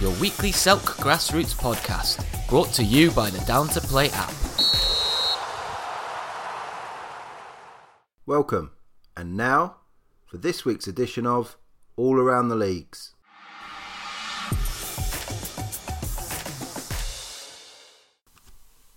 your weekly Selk Grassroots podcast, brought to you by the Down to Play app. Welcome, and now for this week's edition of All Around the Leagues.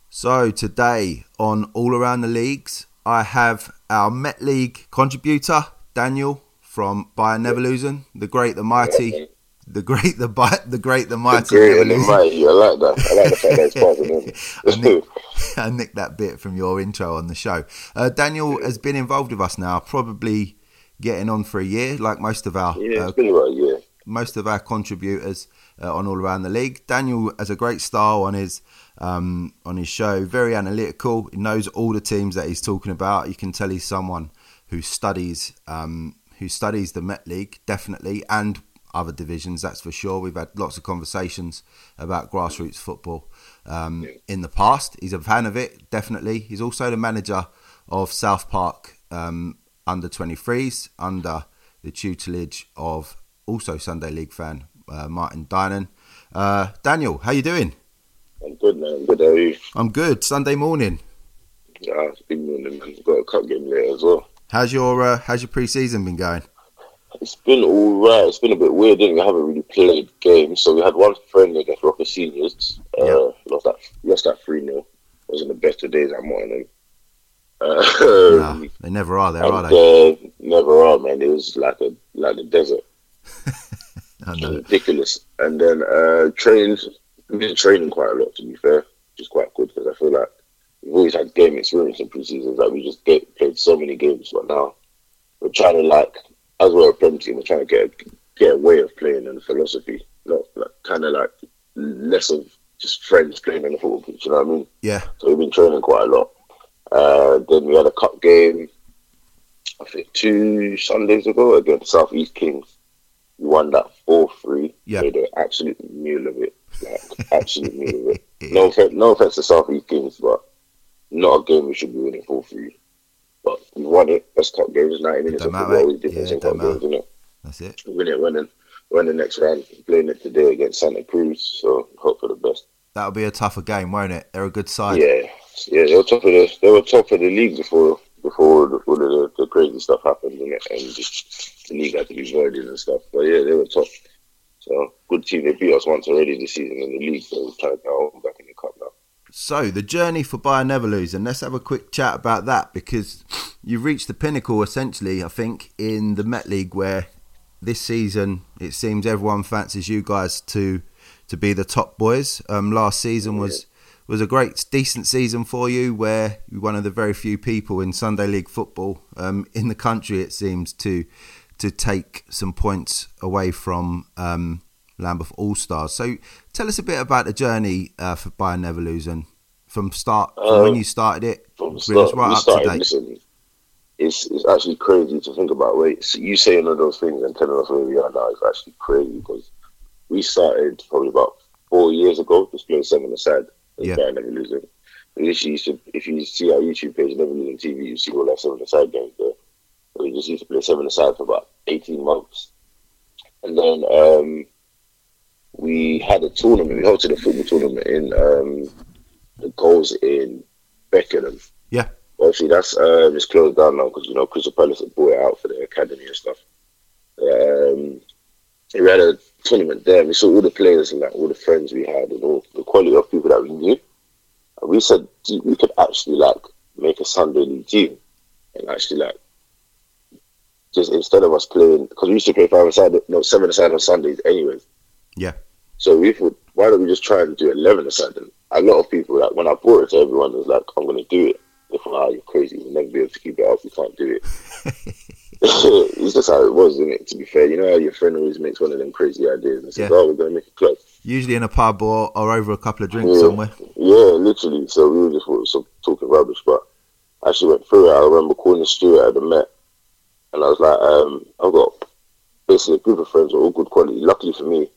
So, today on All Around the Leagues, I have our Met League contributor, Daniel from Bayern Neverlusen, the great, the mighty, the great, the bi- the great, the mighty. The great and the mighty. I like that. I like the fact that it's part I, nicked, I nicked that bit from your intro on the show. Uh, Daniel has been involved with us now, probably getting on for a year, like most of our Yeah, uh, been about a year. most of our contributors uh, on all around the league. Daniel has a great style on his um, on his show, very analytical. He knows all the teams that he's talking about. You can tell he's someone who studies um, who studies the Met League definitely and other divisions. That's for sure. We've had lots of conversations about grassroots football um, in the past. He's a fan of it definitely. He's also the manager of South Park um, under 23s under the tutelage of also Sunday League fan uh, Martin Dynan. Uh, Daniel, how you doing? I'm good, man. I'm good. How are you? I'm good. Sunday morning. Yeah, it's been morning, man. Got a cup game later as well. How's your uh, How's your pre-season been going? It's been all right. It's been a bit weird, didn't we? haven't really played games. So we had one friendly against Rocker Seniors. Uh, Yeah. Lost that. Lost that three 0 Wasn't the best of days at Morton. Uh, Nah, they never are there, are they? uh, never are, man. It was like a like the desert. Ridiculous. And then uh, trained, we've been training quite a lot to be fair, which is quite good because I feel like we've always had game experience in pre-seasons. Like we just get played so many games, but now we're trying to like, as we're a Prem team, we're trying to get a, get a way of playing and philosophy, not like, kind of like less of just friends playing on the football pitch. You know what I mean? Yeah, So we've been training quite a lot. Uh, then we had a cup game, I think two Sundays ago against South East Kings. We won that 4 3. Yeah. Made an absolute meal of it. Like, absolute meal of it. No offense, no offense to South East Kings, but not a game we should be winning 4 3. But we won it. Best cup games, 90 minutes of football mate. Yeah, in don't games, matter. isn't it? that's it. Win it, winning. We're in the next round, playing it today against Santa Cruz, so hope for the best. That'll be a tougher game, won't it? They're a good side. Yeah, yeah, they were top of the they were top of the league before before the, before the, the crazy stuff happened and, and the league had to be voided and stuff. But yeah, they were top. So good team. They beat us once already this season in the league, so we're trying to get our own back in the. So the journey for Bayern Neverlusen. Let's have a quick chat about that because you've reached the pinnacle, essentially. I think in the Met League, where this season it seems everyone fancies you guys to to be the top boys. Um, last season was was a great, decent season for you, where you're one of the very few people in Sunday League football um, in the country. It seems to to take some points away from um, Lambeth All Stars. So tell us a bit about the journey uh, for Bayern Neverlusen from start from when Uh, you started it, From the bring us start, right up to date. Listen, it's it's actually crazy to think about. Wait, so you saying all those things and telling us where we are now is actually crazy because we started probably about four years ago, just playing seven aside. Yeah. Yeah. Never losing. We literally used to, if you see our YouTube page, Never Losing TV, you see all our seven aside games there. We just used to play seven aside for about 18 months. And then um, we had a tournament, we hosted a football tournament in um, the goals in Beckenham. Yeah. Obviously, that's um, it's closed down now because you know Crystal Palace have bought it out for the academy and stuff. Um, we had a tournament there. We saw all the players and like all the friends we had and all the quality of people that we knew. And we said we could actually like make a Sunday league team and actually like just instead of us playing because we used to play five aside, no seven aside on Sundays anyways. Yeah. So we thought, why don't we just try and do eleven aside? And a lot of people, like when I brought it to everyone, was like, I'm going to do it. They thought, ah, you're crazy. We'll never be able to keep it up. You can't do it. it's just how it was, isn't it? To be fair, you know how your friend always makes one of them crazy ideas and says, Yeah. "Oh, we're going to make a club." Usually in a pub or, or over a couple of drinks Yeah. somewhere. Yeah, literally. So we were just of talking rubbish, but I actually went through it. I remember calling the Stuart at the Met, and I was like, um, "I've got basically a group of friends who are all good quality. Luckily for me,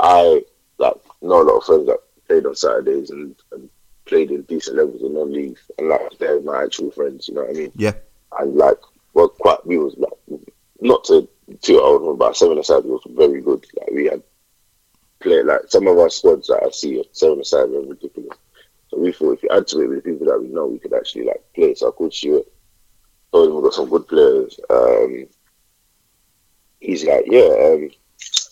I like know a lot of friends that played on Saturdays and, and played in decent levels in non-league, and like they're my actual friends. You know what I mean? Yeah. And like, well, quite we was like not to too old, but seven aside was very good. Like we had play like some of our squads that I see at seven aside are ridiculous. So we thought if you add to it with people that we know, we could actually like play. So I called Stuart. Told him we've got some good players. Um, he's like, yeah, um,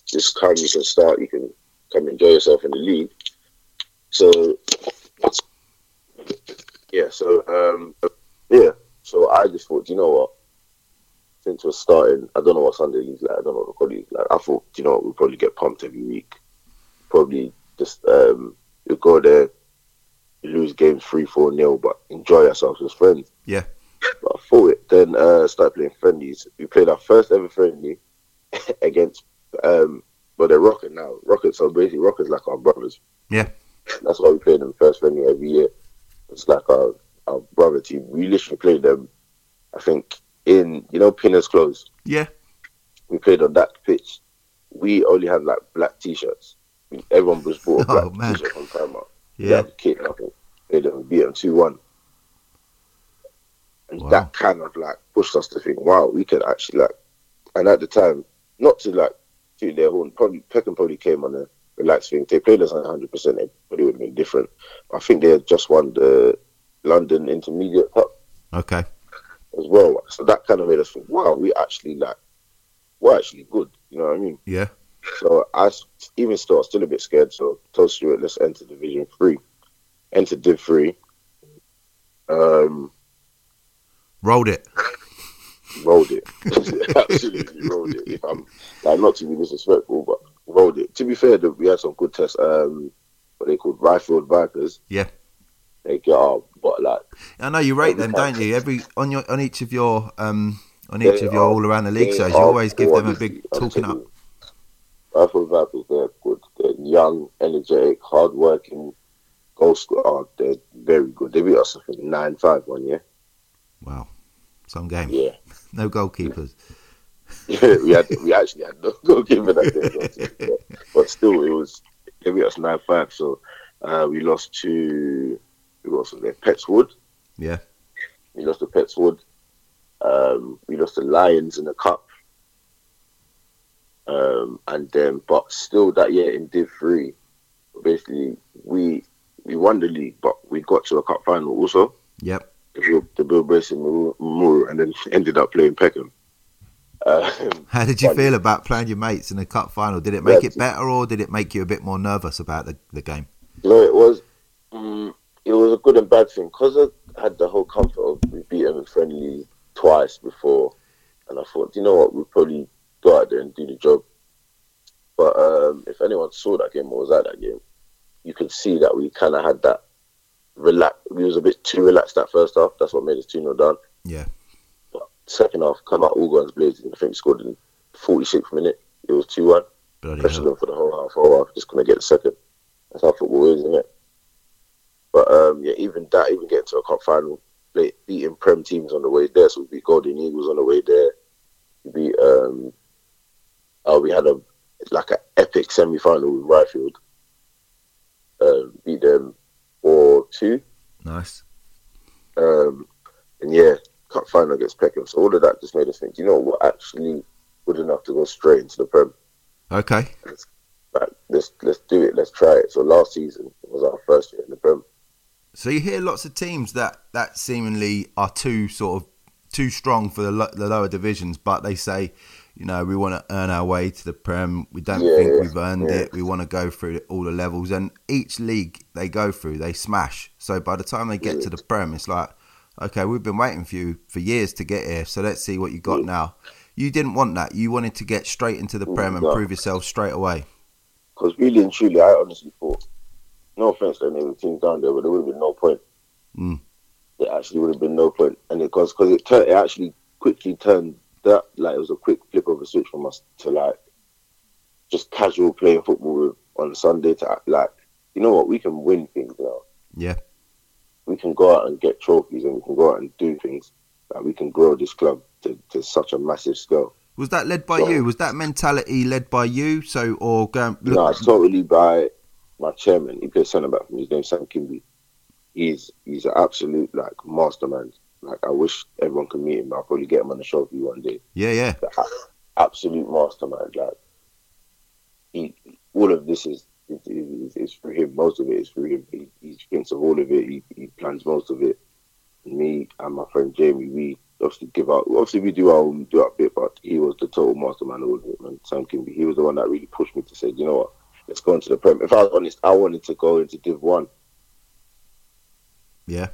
just come, you can start, you can come enjoy yourself in the league. So yeah, so um, yeah, so I just thought, you know what? Since we're starting, I don't know what Sunday league's like. I don't know what the quality is like. I thought, you know, what, we'll probably get pumped every week. Probably just um, you go there, you lose games three, four nil, but enjoy ourselves as friends. Yeah. But I thought it. Then uh, started playing friendlies. We played our first ever friendly against um, well, they're Rocket now. Rocket, so basically, Rocket's like our brothers. Yeah. That's why we play them first friendly every year. It's like our, our brother team. We literally played them, I think, in, you know, Pinners Close. Yeah. We played on that pitch. We only had like black t shirts. Everyone was bought a black Oh, man. t shirt on Primark. Yeah. We had kit, nothing. Played them, we beat them 2 1. And Wow. that kind of like pushed us to think, wow, we could actually like, and at the time, not to like toot their horn, probably Peckham probably came on a relaxed thing. If they played us on 100%, it probably would have been different. I think they had just won the London Intermediate Cup Okay. as well. So that kind of made us think, wow, we actually like, we're actually good. You know what I mean? Yeah. So I even still, I was still a bit scared. So told Stuart, let's enter Division Three. Enter Div Three. Um, Rolled it. Rolled it. Absolutely rolled it. If I'm like not to be disrespectful, but rolled it. To be fair, though, we had some good tests. Um, what they called Rifled Vipers. Yeah. They get our but like I know you rate them, don't you? Every on your on each of your um on each of your all around the league shows, you always give them a big talking up. Rifled Vipers, they're good. They're young, energetic, hardworking. Goal scorer, oh, they're very good. They beat us think nine five one year. Wow. Some game. Yeah. No goalkeepers. Yeah, we had we actually had no goalkeeper that day, but, but still it was beat us nine five. So uh, we lost to we lost to their Petts Wood. Yeah. We lost to Petts Wood. Um, we lost to Lions in the cup. Um, and then, but still that year in Div Three, basically we we won the league, but we got to a cup final also. Yep. The Bill, the Bill Bracing Memorial, and then ended up playing Peckham. Um, How did you feel about playing your mates in the cup final? Did it make Yeah. it better or did it make you a bit more nervous about the, the game? No, it was. Um, it was a good and bad thing because I had the whole comfort of we beat them friendly twice before, and I thought, you know what, we'll probably go out there and do the job. But um, if anyone saw that game or was at that game, you could see that we kind of had that relax. We was a bit too relaxed that first half. That's what made us two 0 down. Yeah. But second half, come out all guns blazing. I think we scored in 46th minute. It was two one. Bloody Pressured them for the whole half. Whole half, just couldn't get the second. That's how football is, isn't it? But um, yeah, even that, even getting to a cup final, play, beating Prem teams on the way there. So we beat Golden Eagles on the way there. We beat. Um, oh, we had a like an epic semi final with Ryfield. Uh, beat them four two. Nice. Um, and yeah, cup final against Peckham. So all of that just made us think, you know, we're actually good enough to go straight into the Prem. Okay. Like, let's let's do it. Let's try it. So last season was our first year in the Prem. So you hear lots of teams that, that seemingly are too sort of too strong for the, lo- the lower divisions, but they say, you know, we want to earn our way to the Prem. We don't Yeah, think yeah, we've earned yeah. it. We want to go through all the levels, and each league they go through, they smash. So by the time they get to the Prem, it's like, okay, we've been waiting for you for years to get here. So let's see what you got now. You didn't want that. You wanted to get straight into the Prem and No. prove yourself straight away. Because really and truly, I honestly thought, no offense to any of the teams down there, but there would have been no point. Mm. There actually would have been no point. point, and it because because it turned, it actually quickly turned that like it was a quick flip of a switch from us to like just casual playing football on Sunday to like you know what we can win things now. Yeah. we can go out and get trophies and we can go out and do things. Like we can grow this club to, to such a massive scale. Was that led by Well- you? Was that mentality led by you? So or going look, no, it's totally by my chairman. He plays centre back. His name's Sam Kimby. He's he's an absolute like mastermind. Like I wish everyone could meet him. I'll probably get him on the show for you one day. yeah, yeah, absolute mastermind. Like he, all of this is it's through him. Most of it is for him. He, he thinks of all of it. He, he plans most of it. Me and my friend Jamie, we obviously give out. Obviously, we do our own, do our bit, but he was the total mastermind of all of it. Man, Sam Kimby, he was the one that really pushed me to say, you know what, let's go into the Prem. If I was honest, I wanted to go into Div One. Yeah.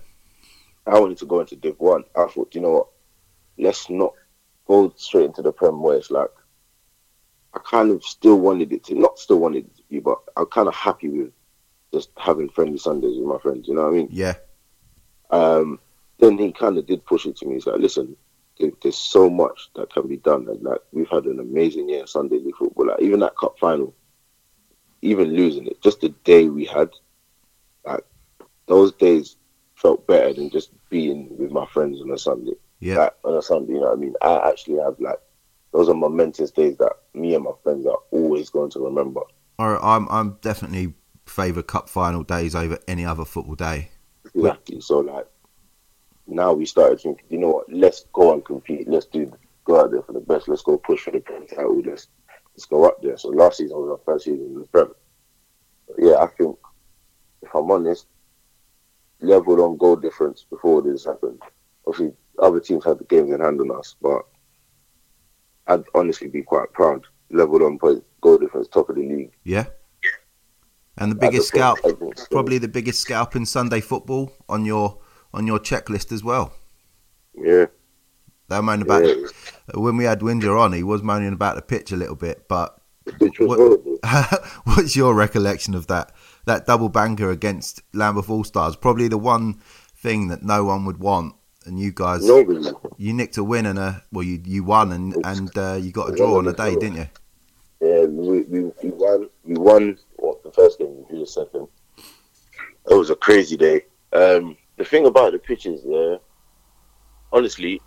I wanted to go into Div One. I thought, you know what, let's not go straight into the Prem where it's like I kind of still wanted it to not still wanted it to be, but I'm kind of happy with just having friendly Sundays with my friends. You know what I mean? Yeah. Um, then he kind of did push it to me. He's like, listen, there, there's so much that can be done. And like we've had an amazing year in Sunday league football. Like even that cup final, even losing it, just the day we had, like those days felt better than just being with my friends on a Sunday. Yeah. Like, on a Sunday, you know what I mean? I actually have like those are momentous days that me and my friends are always going to remember. Or I'm I'm definitely favour cup final days over any other football day. Exactly. So like now we started thinking, you know what, let's go and compete. Let's do go out there for the best. Let's go push for the Prem title. Let's let's go up there. So last season was our first season in the Prem. Yeah, I think if I'm honest, leveled on goal difference before this happened. Obviously, other teams had the games in hand on us, but I'd honestly be quite proud. Leveled on point goal difference, top of the league. Yeah. And the biggest scalp, so. probably the biggest scalp in Sunday football on your on your checklist as well. Yeah, They were moaning about yeah. when we had Winger on, he was moaning about the pitch a little bit. But The pitch was What- what's your recollection of that that double banker against Lambeth All Stars? Probably the one thing that no one would want, and you guys you nicked a win and a well, you you won and and uh, you got a draw on a day, didn't you? Yeah, we, we, we won. We won what, the first game. We drew the second. It was a crazy day. Um, the thing about the pitches, yeah, honestly,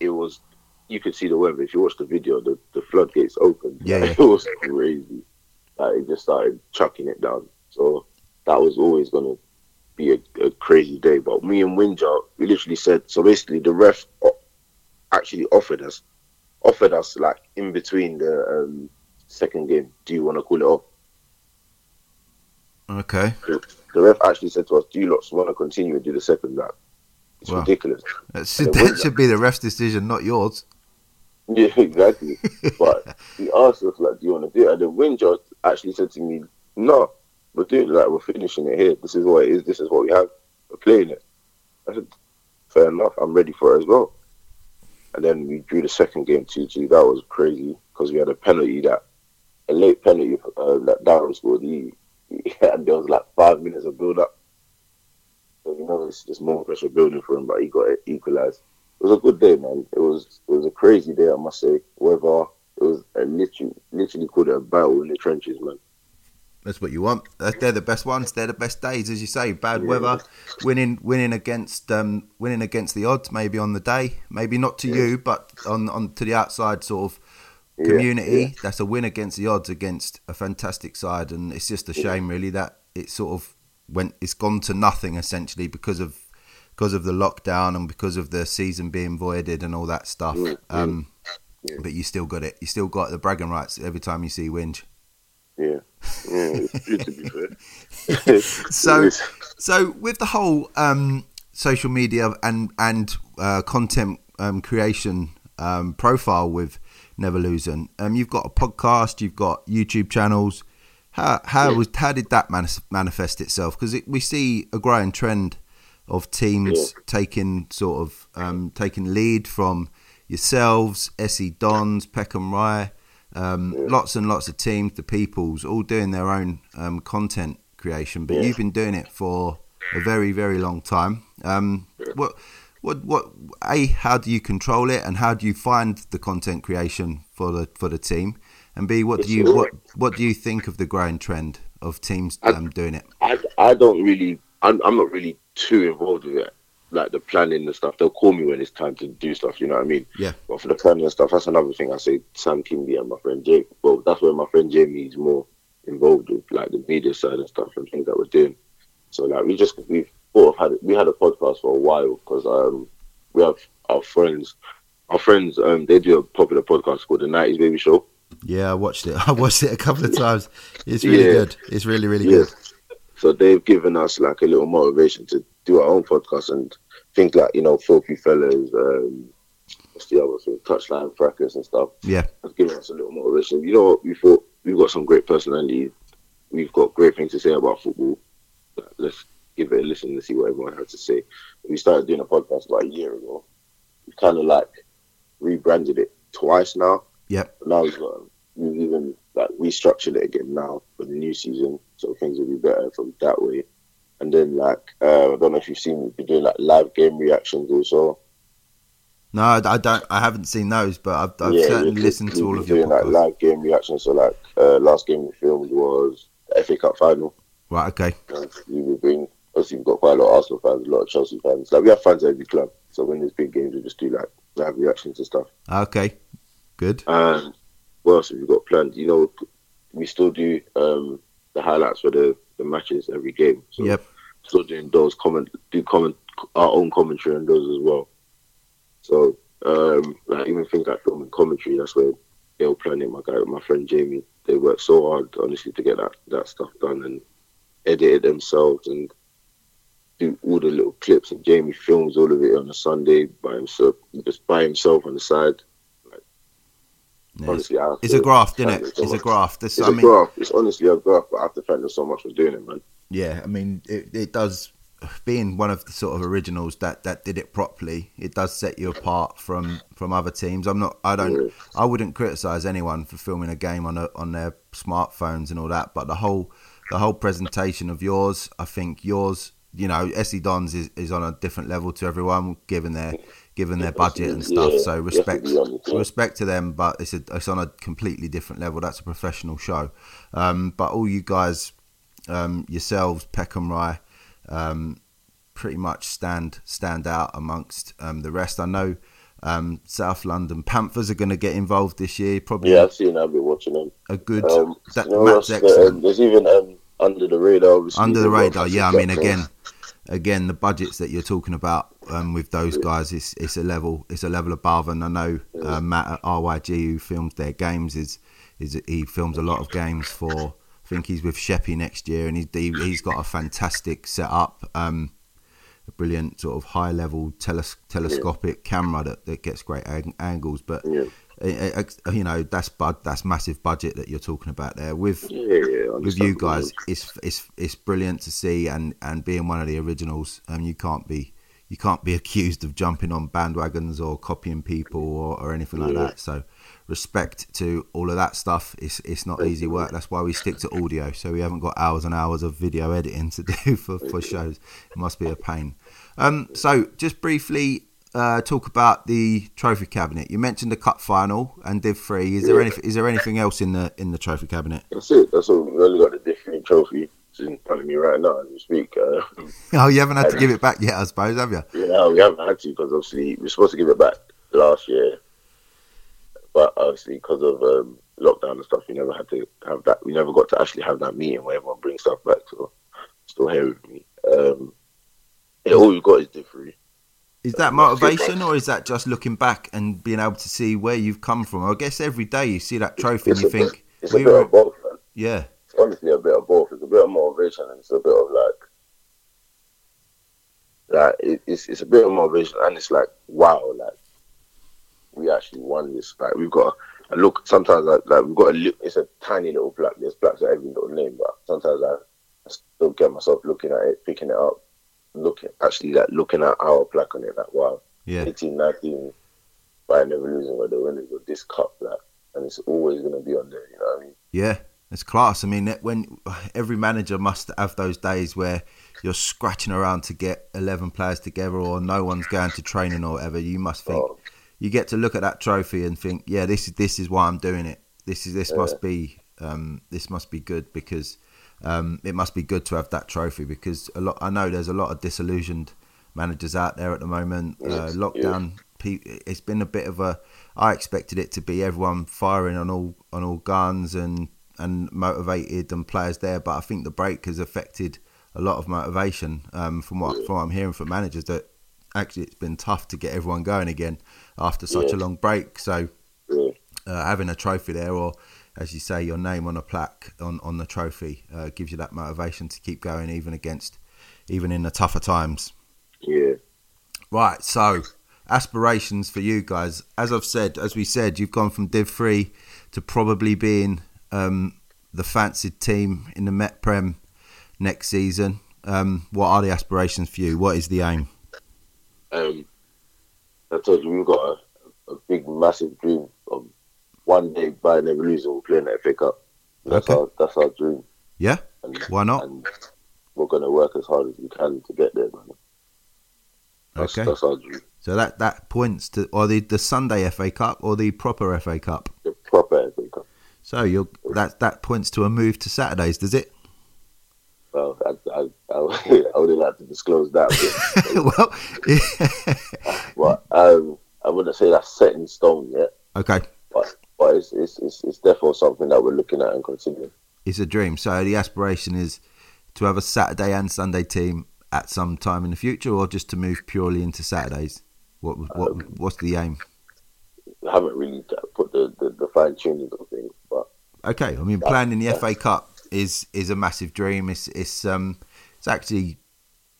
it was. You could see the weather if you watch the video. The, the floodgates opened. Yeah, Like, it was crazy. Like, it just started chucking it down. So that was always gonna be a, a crazy day. But me and Winjar, we literally said. So basically, the ref actually offered us, offered us like in between the um, second game. Do you want to call it off? Okay, The ref actually said to us, "Do you lot want to continue and do the second lap?" It's Wow. ridiculous. that should, that should be the ref's decision, not yours. Yeah, exactly. but he asked us like, "Do you want to do it?" And the wind judge actually said to me, "No, we're doing. Like we're finishing it here. This is what it is. This is what we have. We're playing it." I said, "Fair enough. I'm ready for it as well." And then we drew the second game two two. That was crazy because we had a penalty that a late penalty uh, that Darren scored. He, he there was like five minutes of build up. So you know it's just more pressure building for him, but he got it equalized. It was a good day, man. It was it was a crazy day, I must say. Weather, it was a literally literally called a battle in the trenches, man. That's what you want. They're the best ones. They're the best days, as you say. Bad Yeah. weather, winning, winning against, um, winning against the odds. Maybe on the day, maybe not to Yeah. you, but on on to the outside sort of community. yeah. That's a win against the odds against a fantastic side, and it's just a shame, really, that it sort of went. It's gone to nothing essentially because of because of the lockdown and because of the season being voided and all that stuff. Um. But you still got it. You still got the bragging rights every time you see Winge. Yeah, yeah, it's good to be fair. So- So with the whole um, social media and and uh, content um, creation um, profile with Never Losing, um, you've got a podcast, you've got YouTube channels. How how Yeah. was how did that manis- manifest itself? Because we see a growing trend of teams taking sort of um, taking lead from yourselves, SE Dons, Peckham Rye, um, Yeah. lots and lots of teams, the Peoples, all doing their own um, content creation. But Yeah. you've been doing it for a very very long time. Um, Yeah. What what what a how do you control it, and how do you find the content creation for the for the team? And B, what do you what what do you think of the growing trend of teams I- um, doing it? I, I don't really, I'm, I'm not really too involved with it. Like the planning and stuff, they'll call me when it's time to do stuff. You know what I mean? Yeah. But for the planning and stuff, that's another thing. I say Sam Kimby and my friend Jake. Well, that's where my friend Jamie is more involved with, like the media side and stuff and things that we're doing. So like we just we've sort of had we had a podcast for a while because um we have our friends, our friends um they do a popular podcast called the Nineties Baby Show. Yeah, I watched it. I watched it a couple of times. It's really Yeah. good. It's really, really Yeah. good. So they've given us like a little motivation to do our own podcast and think like you know, filthy fellas. Um, what's the other thing? Touchline fracas and stuff. Yeah, Has given us a little motivation. You know what? We thought we've got some great personalities. We've got great things to say about football. Let's give it a listen and see what everyone has to say. We started doing a podcast about a year ago. We kind of like rebranded it twice now. Yep. Now we've got we've even like restructured it again now for the new season, so things will be better from that way. And then like uh, I don't know if you've seen we've been doing like live game reactions also. No, I I don't. I haven't seen those, but I've, I've certainly we've- listened to all of your doing like live game reactions. So like uh, last game we filmed was the FA Cup final. Right. Okay. And we bring obviously we've got quite a lot of Arsenal fans, a lot of Chelsea fans. Like we have fans at every club. So when there's big games, we just do like live reactions and stuff. Okay. Good. And what else have we got planned? You know, we still do um, the highlights for the, the matches every game. So Yep. still doing those comment do comment our own commentary on those as well. So um, like even things like filming commentary, that's where they'll plan it. My guy, my friend Jamie, they work so hard honestly to get that that stuff done and edit it themselves and do all the little clips. And Jamie films all of it on a Sunday by himself, just by himself on the side. Yeah, it's, Honestly, I it's a graft, isn't it? so It's a much. graft. This, It's I a mean, graft. It's honestly a graft, but I have to thank them so much for doing it, man. yeah. I mean, it, it does. Being one of the sort of originals that, that did it properly, it does set you apart from, from other teams. I'm not. I don't. Yeah. I wouldn't criticize anyone for filming a game on a, on their smartphones and all that, but the whole the whole presentation of yours, I think yours, you know, SE Dons is, is on a different level to everyone, given their given their budget and stuff. Yeah, so you have to respect honest, yeah. respect to them, but it's a, it's on a completely different level. That's a professional show. Um, but all you guys, um, yourselves, Peckham Rye, um, pretty much stand stand out amongst um, the rest. I know um, South London Panthers are going to get involved this year. Probably Yeah, I've seen. I've been watching them. a good Um, that, you know excellent. there's even um, under the radar. obviously, under the radar. Yeah, I mean, again, again, the budgets that you're talking about um, with those guys is it's a level it's a level above. And I know uh, Matt at RYG who films their games is is he films a lot of games for. I think he's with Sheppy next year, and he's he, he's got a fantastic setup. Um, a brilliant sort of high level teles- telescopic camera that, that gets great ang- angles, but you know that's bud that's massive budget that you're talking about there with Yeah, with you guys, it's it's it's brilliant to see, and and being one of the originals, um, you can't be you can't be accused of jumping on bandwagons or copying people or, or anything like Yeah. that. So respect to all of that stuff. It's it's not easy work. That's why we stick to audio. So we haven't got hours and hours of video editing to do for, for shows. It must be a pain. Um, so just briefly. Uh, talk about the trophy cabinet. You mentioned the cup final and Div three. Is there Yeah. anything? Is there anything else in the in the trophy cabinet? That's it. That's all. We've only got the different trophy. It's in front of me right now as we speak. Uh, Oh, you haven't had to give it back yet, I suppose, have you? yeah, we haven't had to because obviously we're supposed to give it back last year, but obviously because of um, lockdown and stuff, we never had to have that. We never got to actually have that meeting where everyone brings stuff back. So still here with me. Um, yeah, all we've got is different. Is that motivation, or is that just looking back and being able to see where you've come from? I guess every day you see that trophy and you a think, It's a we bit were, of both. Man. yeah, It's honestly a bit of both. It's a bit of motivation and it's a bit of like, like it, it's it's a bit of motivation and it's like wow, like we actually won this. Like we've got a look. Sometimes like, like we've got a li- it's a tiny little plaque. There's plaques at every little name, but sometimes I, I still get myself looking at it, picking it up, looking actually like looking at our plaque on it. Like wow, yeah, 18, 19, by never losing where the winners of this cup. Like, and it's always gonna be on there. You know what I mean? yeah. It's class. I mean, when every manager must have those days where you're scratching around to get eleven players together, or no one's going to training or whatever. You must think Oh, you get to look at that trophy and think, yeah, this is this is why I'm doing it. This is this must be um, this must be good because um, it must be good to have that trophy because a lot. I know there's a lot of disillusioned managers out there at the moment. Uh, lockdown, it's been a bit of a. I expected it to be everyone firing on all on all guns and and motivated and players there, but I think the break has affected a lot of motivation um, from what from what I'm hearing from managers that actually it's been tough to get everyone going again after such a long break. So yeah. uh, having a trophy there, or as you say, your name on a plaque on on the trophy uh, gives you that motivation to keep going, even against even in the tougher times. Yeah. Right. So aspirations for you guys, as I've said, as we said, you've gone from Div Three to probably being um, the fancied team in the Met Prem next season. Um, what are the aspirations for you? What is the aim? Um, I told you we've got a, a big, massive dream of one day by never losing, we'll play in the FA Cup. That's Okay. our that's our dream. Yeah. And, Why not? And we're gonna work as hard as we can to get there, man. That's, Okay. that's our dream. So that that points to or the the Sunday FA Cup or the proper FA Cup. The proper FA Cup. So you're that that points to a move to Saturdays, does it? Well, I, I, I, I wouldn't like to disclose that, well, but, but um, I wouldn't say that's set in stone yet. okay, But but it's it's, it's, it's definitely something that we're looking at and considering. it's a dream. So the aspiration is to have a Saturday and Sunday team at some time in the future, or just to move purely into Saturdays. What what what's the aim? I haven't really put the, the, the fine tuning of things, but Okay, I mean playing in the FA Cup is is a massive dream. It's it's um it's actually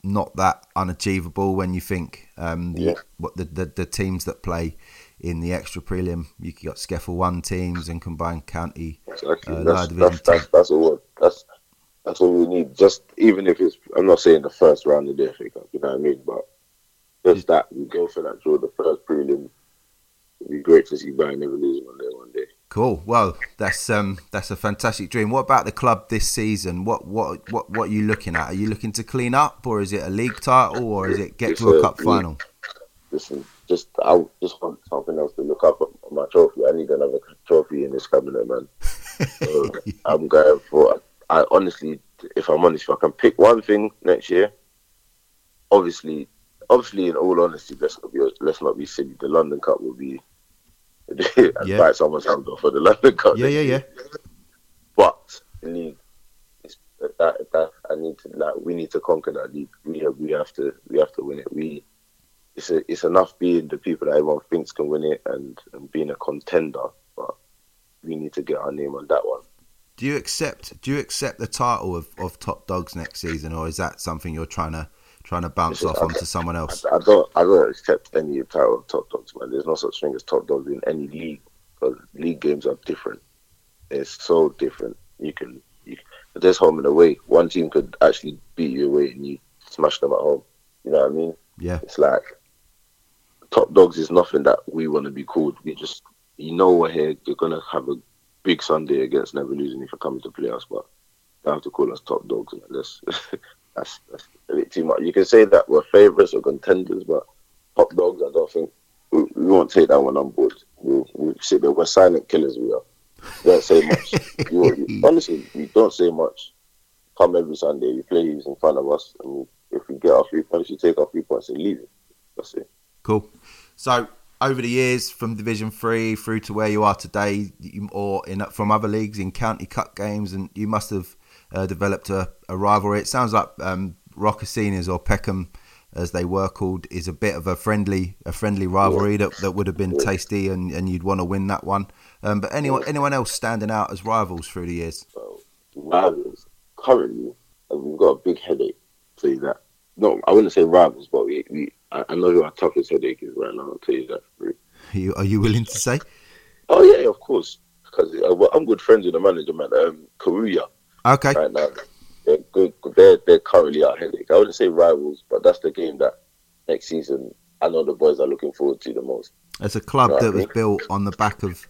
not that unachievable when you think um the Yeah. what the, the the teams that play in the extra prelim. You got Skeffel one teams and combined county. Exactly. Uh, that's, that's, that's, that's all. That's that's all we need. Just even if it's, I'm not saying the first round of the FA Cup. You know what I mean? But just that we go for that draw, the first prelim. It'd be great to see Bayern never lose one day. One day. Cool. Well, that's um that's a fantastic dream. What about the club this season? What what what what are you looking at? Are you looking to clean up, or is it a league title, or is it get It's to a a cup league. final? Listen, just I just want something else to look up on my trophy. I need another trophy in this cabinet, man. So I'm going for. I honestly, if I'm honest, if I can pick one thing next year, obviously, obviously, in all honesty, let's not be let's not be silly. The London Cup will be. I'd Yeah. bite someone's hand off for the London Cup. Yeah, yeah, yeah. But the league, that, that I need to like we need to conquer that league. We have, we have to we have to win it. We it's a, it's enough being the people that everyone thinks can win it and, and being a contender, but we need to get our name on that one. Do you accept? Do you accept the title of, of top dogs next season, or is that something you're trying to trying to bounce off onto someone else? I, I don't I don't accept any title of top dogs, man. There's no such thing as top dogs in any league because league games are different. It's so different. You can you, there's home and away. One team could actually beat you away and you smash them at home. You know what I mean? Yeah, It's like top dogs is nothing that we want to be called. We just you know we're here. You're gonna have a big Sunday against never losing if you're coming to play us, but don't have to call us top dogs. Man. That's, that's that's a bit too much. You can say that we're favourites or contenders, but top dogs, I don't think we, we won't take that one on board. We'll, we'll sit there. We're silent killers. We are. We don't say much. you, you- honestly, we don't say much. Come every Sunday, we play who's in front of us, and if we get our three points, we take our three points and leave it. That's it. Cool. So over the years, from Division Three through to where you are today, or in from other leagues in county cup games, and you must have uh, developed a, a rivalry. It sounds like um, Rockasinas or Peckham, as they were called, is a bit of a friendly a friendly rivalry that, that would have been tasty, and, and you'd want to win that one. Um, but anyone anyone else standing out as rivals through the years? So rivals currently, we've got a big headache. You that. No, I wouldn't say rivals, but we, we I, I know who our toughest headache is right now. I'll tell you that. for free. Are you, are you willing to say? Oh yeah, of course. Because uh, well, I'm good friends with the manager, man. Um, Karuya Okay, right now. They're good. They're they're currently our headache. I wouldn't say rivals, but that's the game that next season I know the boys are looking forward to the most. it's a club Right. that was built on the back of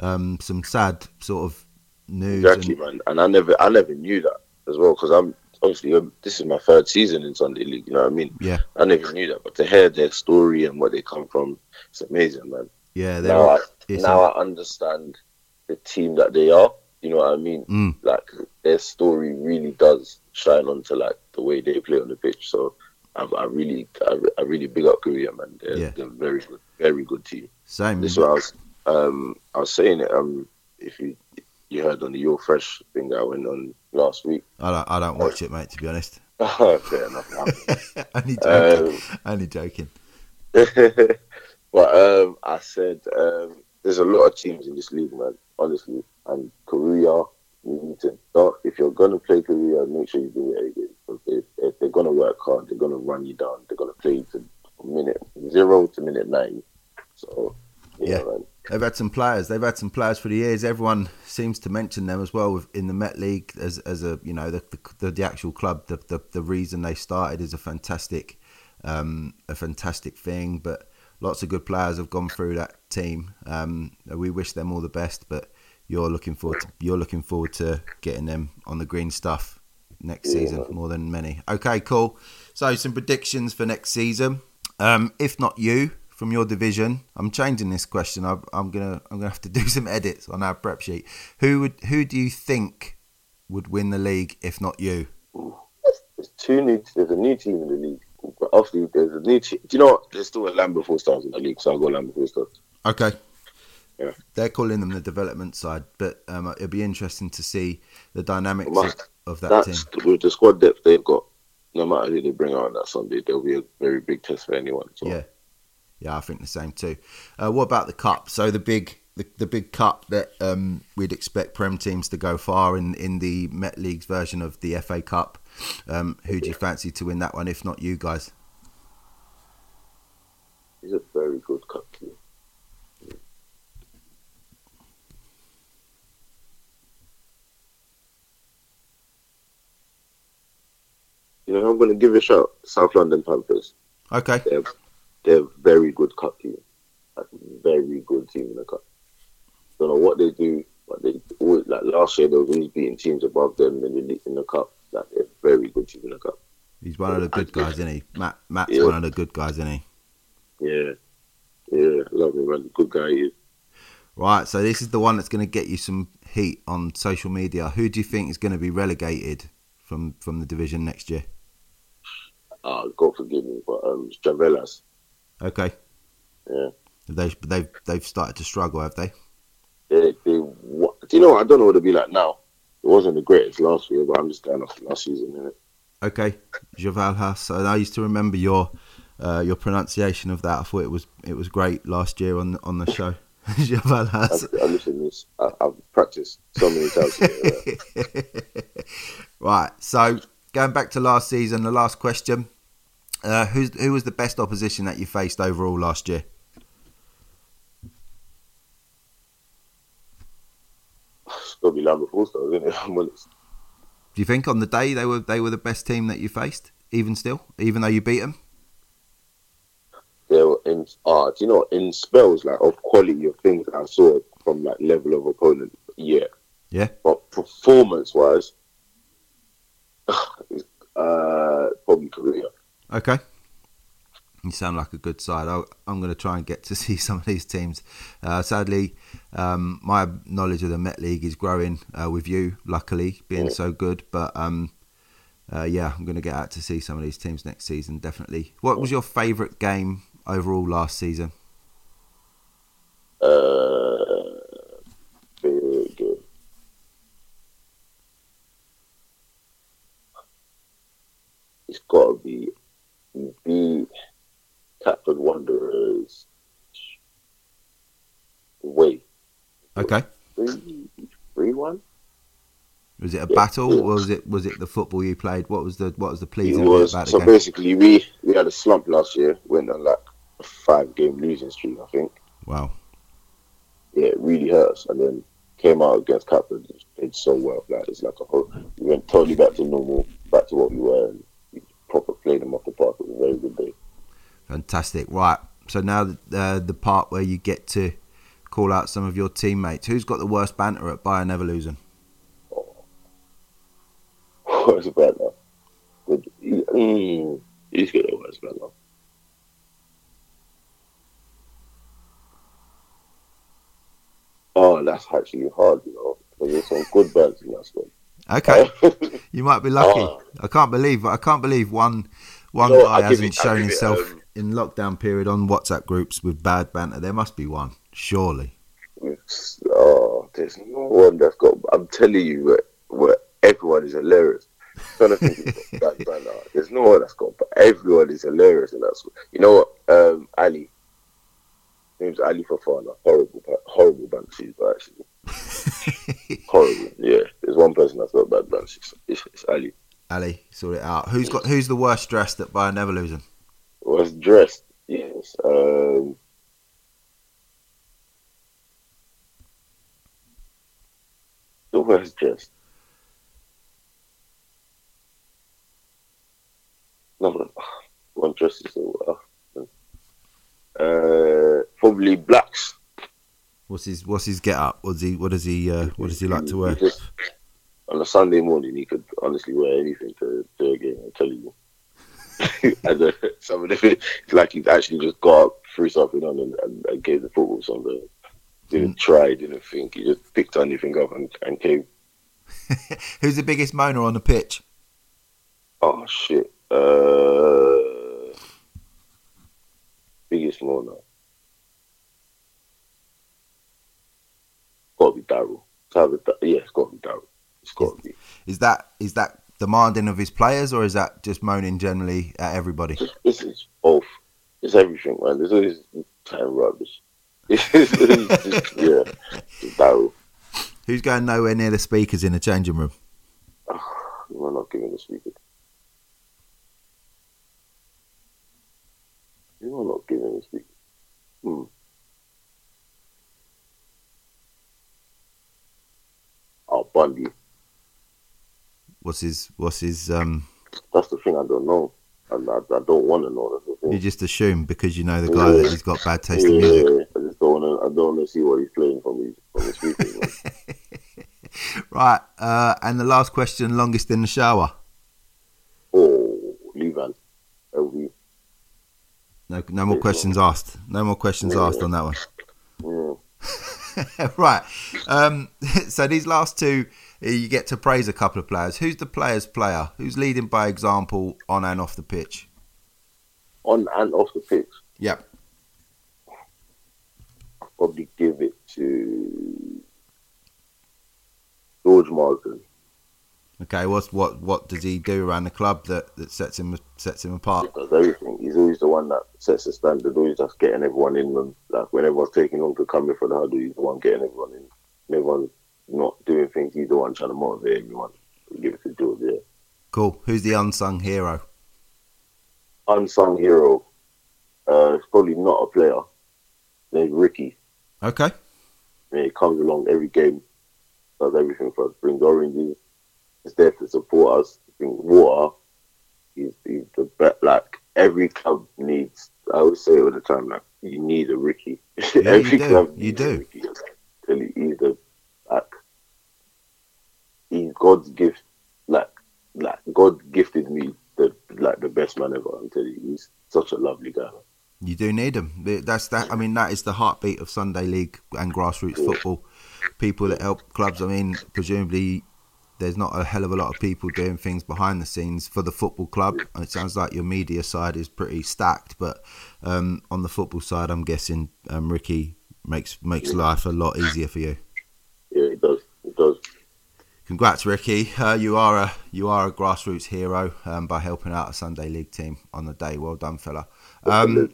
um, some sad sort of news. Exactly, and, man. And I never I never knew that as well because I'm obviously this is my third season in Sunday League. You know what I mean? yeah, I never knew that, but to hear their story and where they come from, it's amazing, man. yeah, Now, I, now a- I understand the team that they are. You know what I mean? Mm. Like their story really does shine onto like the way they play on the pitch. So I, I really, I, I really big up Korea, man. They're, Yeah. they're very good, very good team. same. This is what I was, um, I was saying it. Um, if you you heard on the Your Fresh thing that I went on last week. I don't, I don't watch it, mate. To be honest, Fair enough. only joking. Um, only joking. but um, I said um, there's a lot of teams in this league, man. Honestly, and Korea, you need to. If you're gonna play Korea, make sure you do it again. If, if they're gonna work hard, they're gonna run you down. They're gonna play to minute zero to minute nine. So yeah, Yeah. man. They've had some players. They've had some players for the years. Everyone seems to mention them as well with- in the Met League as as a you know the the, the actual club. The, the the reason they started is a fantastic um, a fantastic thing. But lots of good players have gone through that team. Um, we wish them all the best. But you're looking forward to, you're looking forward to getting them on the green stuff next Yeah. season more than many. Okay, cool. So some predictions for next season. Um, if not you from your division, I'm changing this question. I, I'm gonna I'm gonna have to do some edits on our prep sheet. Who would who do you think would win the league if not you? There's two new. There's a new team in the league. But obviously, there's a new team. Do you know what? There's still a Lambeth All Stars in the league, so I'll go Lambeth All Stars. Okay. Yeah. They're calling them the development side, but um, it'll be interesting to see the dynamics of, Must- of that That's team. with the squad depth they've got. No matter who they bring out on that Sunday, there'll be a very big test for anyone. So. Yeah, yeah, I think the same too. Uh, what about the cup? So the big, the, the big cup that um, we'd expect Prem teams to go far in in the Met League's version of the FA Cup. Um, who do you fancy to win that one? If not you guys, He's a very good cup. You know, I'm going to give a shout. South London Panthers. okay, They're they're a very good cup team. Like very good team in the cup. Don't know what they do, but they always like last year they were always beating teams above them in the in the cup. Like they're very good team in the cup. he's one of the good guys, isn't he? Matt, Matt's Yeah. one of the good guys, isn't he? Yeah, yeah, love him, man. Good guy he is. Right, so this is the one that's going to get you some heat on social media. Who do you think is going to be relegated from from the division next year? Ah, God forgive me, but um, Stravelas. Okay, Yeah. they they've they've started to struggle, have they? They, they, what, do you know? what? I don't know what it'd be like now. It wasn't the greatest last year, but I'm just going off last season. Innit? Okay, Javalhas. And I used to remember your uh, your pronunciation of that. I thought it was it was great last year on on the show. Javalhas. I've, I listened to this. I, I've practiced so many times. Yeah. right. So going back to last season, the last question: uh, Who's who was the best opposition that you faced overall last year? It's got to be Lambeth All Stars, isn't it? I'm honest. Do you think on the day they were they were the best team that you faced, even still, even though you beat them? They were in, ah, do you know, in spells like of quality of things that I saw from like level of opponent, yeah. Yeah. But performance wise, uh, probably Korea. Okay. You sound like a good side. I'll, I'm going to try and get to see some of these teams. Uh, sadly, um, my knowledge of the Met League is growing uh, with you, luckily, being so good. But um, uh, yeah, I'm going to get out to see some of these teams next season, definitely. What was your favourite game overall last season? Uh, very good. It's got to be the Catford Wanderers. Wait, Okay. three, three one. Was it a Yeah. battle, or was it was it the football you played? What was the what was the pleasing was about the so basically we we had a slump last year. Went on like a five game losing streak, I think. Wow. yeah, it really hurts. And then came out against Catford, and played so well. Like it's like a whole. We went totally back to normal, back to what we were, and played them off the park. It was a very good day. Fantastic. Right. So now uh, the part where you get to call out some of your teammates. Who's got the worst banter at Bayern Neverlusen? What's Worst banter. Mm, he's at what's about now. Oh, that's actually hard, you know. There's some good bands in that squad. Okay, you might be lucky. Oh. I can't believe I can't believe one one No, guy hasn't it- shown give it, himself um, in lockdown period on WhatsApp groups with bad banter. There must be one, surely. It's- oh, there's no one that's got. I'm telling you, where, where everyone is hilarious. trying to think of that. There's no one that's got, but everyone is hilarious, and that's you know what? Um, Ali, name's Ali Fafana, horrible, horrible horrible bounces, but actually horrible. Yeah, one person that's got bad bounces. It's, it's Ali. Ali, sort it out. Who's got who's the worst dressed at Bayern Neverlusen? Was dressed. Yes. Um, the worst dressed. No, one, one dress is. Uh, probably blacks. What's his What's his get up? What's he What does he uh, What does he like to wear? Just- on a Sunday morning, he could honestly wear anything to, to a game. I'm telling you. and uh, some of the it's like he actually just got up, threw something on, and, and, and gave the football something. Didn't try, didn't think. He just picked anything up and, and came. Who's the biggest moaner on the pitch? Oh shit! Uh, biggest moaner. Got to be Daryl. It's either Da- Yeah, it's got to be Daryl. It's got to be. Is that is that demanding of his players, or is that just moaning generally at everybody? This is both. It's everything, man. There's always time rubbish. It's, it's just, yeah, it's Daryl. Who's going nowhere near the speakers in the changing room? We're not giving the speakers. You're not giving the speaker. Hmm. Oh, Bundy. What's his What's his um? That's the thing I don't know. And I, I don't want to know. That's the thing. You just assume because you know the guy that he's got bad taste in music. I just don't want to. I don't want to see what he's playing from his from his speakers. Right, uh, and the last question: longest in the shower? oh, Levan. LV. No, no more questions asked. No more questions asked on that one. Yeah. right. Um, so these last two, you get to praise a couple of players. Who's the player's player? Who's leading by example on and off the pitch? On and off the pitch. Yep. I'll probably give it to George Martin. Okay. What's what? What does he do around the club that, that sets him sets him apart? He does everything. He's always the one that sets the standard, always just getting everyone in. Like when everyone's taking long to come in for the huddle, he's the one getting everyone in. When not doing things, he's the one trying to motivate everyone. Give it to George, yeah. Cool. Who's the unsung hero? Unsung hero. Uh, it's probably not a player. Named Ricky. Okay. I mean, he comes along every game, does everything for us, brings oranges, is there to support us, brings water. He's, he's the best. Like every club needs. I always say all the time. Like you need a Ricky. you every do, club you a do. Ricky. He's the he's God's gift. Like like God gifted me the like the best man ever. I'm telling you, he's such a lovely guy. You do need him. That's that. I mean, that is the heartbeat of Sunday League and grassroots football. People that help clubs. I mean, presumably, there's not a hell of a lot of people doing things behind the scenes for the football club. And It sounds like your media side is pretty stacked, but um, on the football side, I'm guessing um, Ricky makes makes life a lot easier for you. Yeah, it does. It does. Congrats, Ricky. Uh, you are a you are a grassroots hero um, by helping out a Sunday League team on the day. Well done, fella. Um,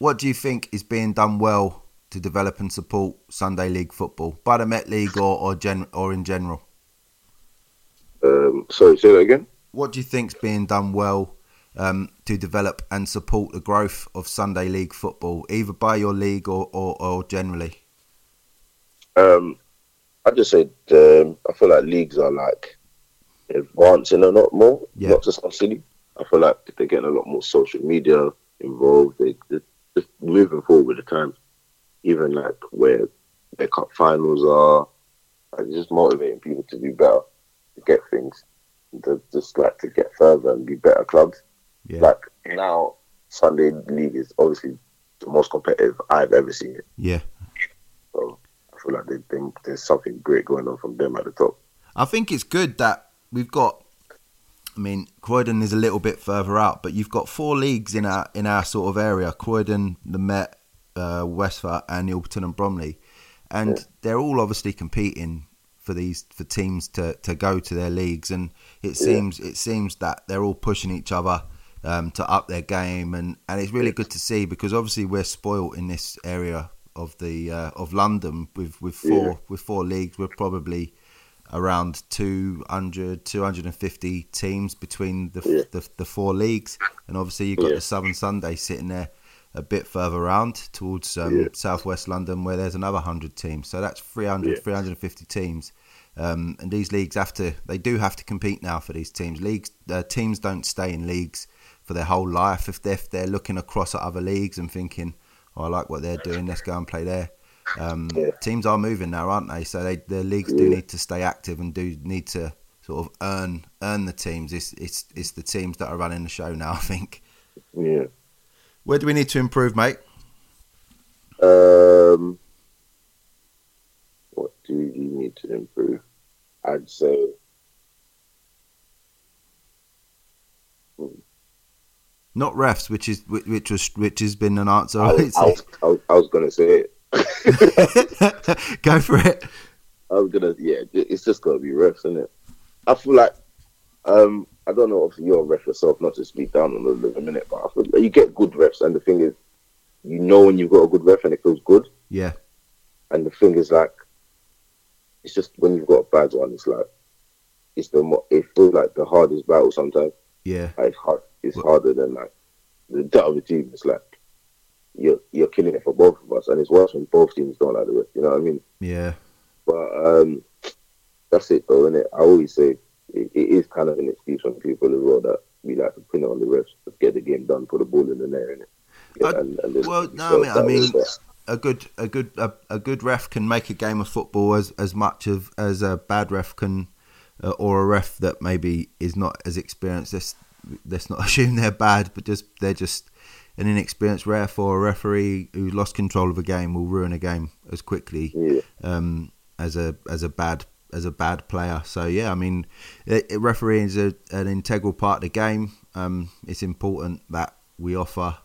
what do you think is being done well to develop and support Sunday League football by the Met League or or, gen- or in general? Um, sorry, say that again. What do you think's being done well um, to develop and support the growth of Sunday League football, either by your league or, or, or generally? Um, I just said um, I feel like leagues are like advancing a lot more, Yeah. not just our city. I feel like they're getting a lot more social media involved. They, they're just moving forward with the times. Even like where their cup finals are, like just motivating people to do better, to get things, to just like to get further and be better clubs. Yeah, Like now, Sunday League is obviously the most competitive I've ever seen it. yeah. Feel like they, they, there's something great going on from them at the top. I think it's good that we've got. I mean, Croydon is a little bit further out, but you've got four leagues in our in our sort of area: Croydon, the Met, uh, Westford, and Ilkeston and Bromley, and Yeah. they're all obviously competing for these for teams to, to go to their leagues, and it Yeah. seems it seems that they're all pushing each other um, to up their game, and, and it's really good to see because obviously we're spoilt in this area of the uh, of London with with four Yeah. with four leagues. We're probably around 200 250 teams between the, Yeah. the the four leagues, and obviously you've got Yeah. the Southern Sunday sitting there a bit further around towards um, southwest London, where there's another hundred teams. So that's 300 Yeah. 350 teams. Um, and these leagues have to, they do have to compete now for these teams. Leagues, uh, teams don't stay in leagues for their whole life. If they're, if they're looking across at other leagues and thinking, oh, I like what they're doing, let's go and play there. Um, Yeah. Teams are moving now, aren't they? So they, the leagues do need to stay active and do need to sort of earn earn the teams. It's it's it's the teams that are running the show now. I think. Yeah. Where do we need to improve, mate? Um, what do you need to improve? I'd say Not refs, which is which, which was which has been an answer. I was, I was, I was, was gonna say it. Go for it. I was gonna, yeah, it's just gotta be refs, isn't it? I feel like, um, I don't know if you're a ref yourself, not to speak down on the a minute, but I feel like you get good refs, and the thing is, you know when you've got a good ref and it feels good, Yeah, and the thing is like, it's just when you've got a bad one, it's like, it's the mo- it feels like the hardest battle sometimes. yeah, Like, it's hard, it's harder than like the, that of the other team. It's like you're you're killing it for both of us, and it's worse when both teams don't like the ref. You know what I mean? yeah, But um, that's it, though, innit? I always say it, it is kind of an excuse from people as well that we like to pin it on the refs, to get the game done, put the ball in the net, innit? Yeah, I- and, and well, we no, I mean- I mean- a good a good a, a good ref can make a game of football as as much of as a bad ref can uh, or a ref that maybe is not as experienced let's let's not assume they're bad but just they're just an inexperienced ref or a referee who lost control of a game will ruin a game as quickly yeah, um, as a as a bad as a bad player. So yeah, I mean, it, it, refereeing is a, an integral part of the game. Um, it's important that we offer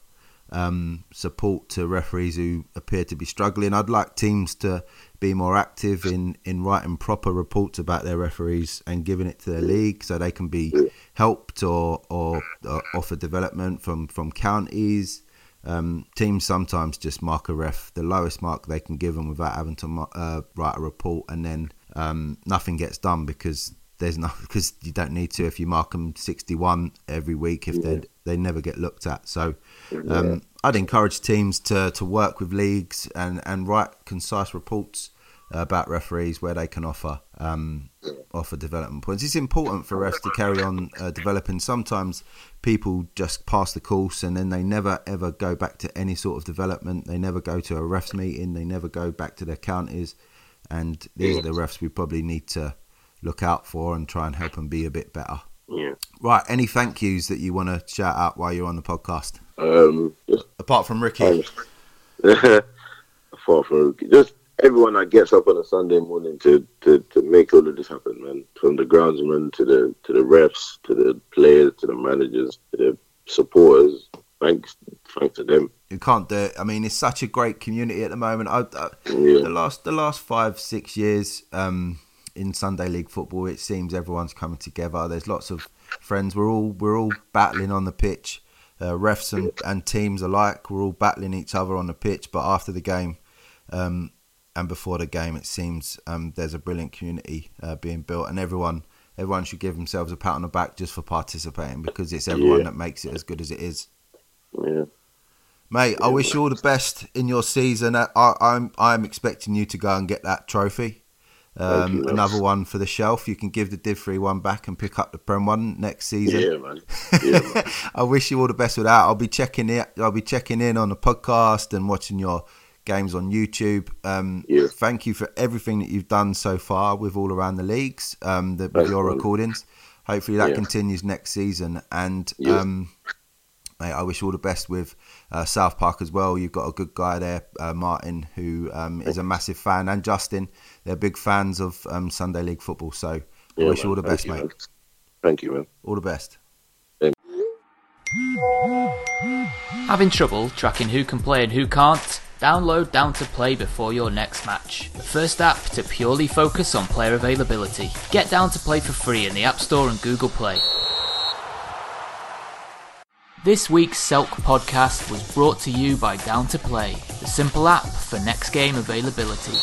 um, support to referees who appear to be struggling. I'd like teams to be more active in, in writing proper reports about their referees and giving it to their league so they can be helped or or, or offer development from from counties. Um, teams sometimes just mark a ref the lowest mark they can give them without having to uh, write a report, and then um, nothing gets done because there's no because you don't need to if you mark them 61 every week if they they never get looked at. So um, I'd encourage teams to to work with leagues and and write concise reports about referees where they can offer um, offer development points. It's important for refs to carry on uh, developing. Sometimes people just pass the course and then they never ever go back to any sort of development. They never go to a refs meeting. They never go back to their counties. And these are the refs we probably need to look out for and try and help them be a bit better. yeah. Right. Any thank yous that you want to shout out while you're on the podcast? Um, Apart from Ricky. far from just everyone that gets up on a Sunday morning to, to, to make all of this happen, man. From the groundsman to the to the refs to the players to the managers to the supporters. Thanks, thanks to them. You can't do it. I mean, it's such a great community at the moment. I, I, Yeah. the last the last five six years um, in Sunday League football, it seems everyone's coming together. There's lots of friends. We're all we're all battling on the pitch. Uh, refs and, and teams alike, we're all battling each other on the pitch. But after the game um, and before the game, it seems um, there's a brilliant community uh, being built, and everyone everyone should give themselves a pat on the back just for participating because it's everyone Yeah. that makes it as good as it is. Yeah. Mate, I wish you all the best in your season. I, I'm I'm expecting you to go and get that trophy. Um, you, another one for the shelf. You can give the Div 3 one back and pick up the Prem one next season. Yeah, man. Yeah, man. I wish you all the best with that. I'll be checking it. I'll be checking in on the podcast and watching your games on YouTube. Um, Yeah. Thank you for everything that you've done so far with all around the leagues. Um, the, with your recordings. Hopefully that Yeah. continues next season. And um, mate, I wish you all the best with uh, South Park as well. You've got a good guy there, uh, Martin, who um, is a massive fan, and Justin. They're big fans of um, Sunday League football. So I Yeah, wish you all man. the best, Thank you, mate. man. Thank you, man. All the best. Having trouble tracking who can play and who can't? Download Down to Play before your next match. The first app to purely focus on player availability. Get Down to Play for free in the App Store and Google Play. This week's Selk podcast was brought to you by Down to Play, the simple app for next game availability.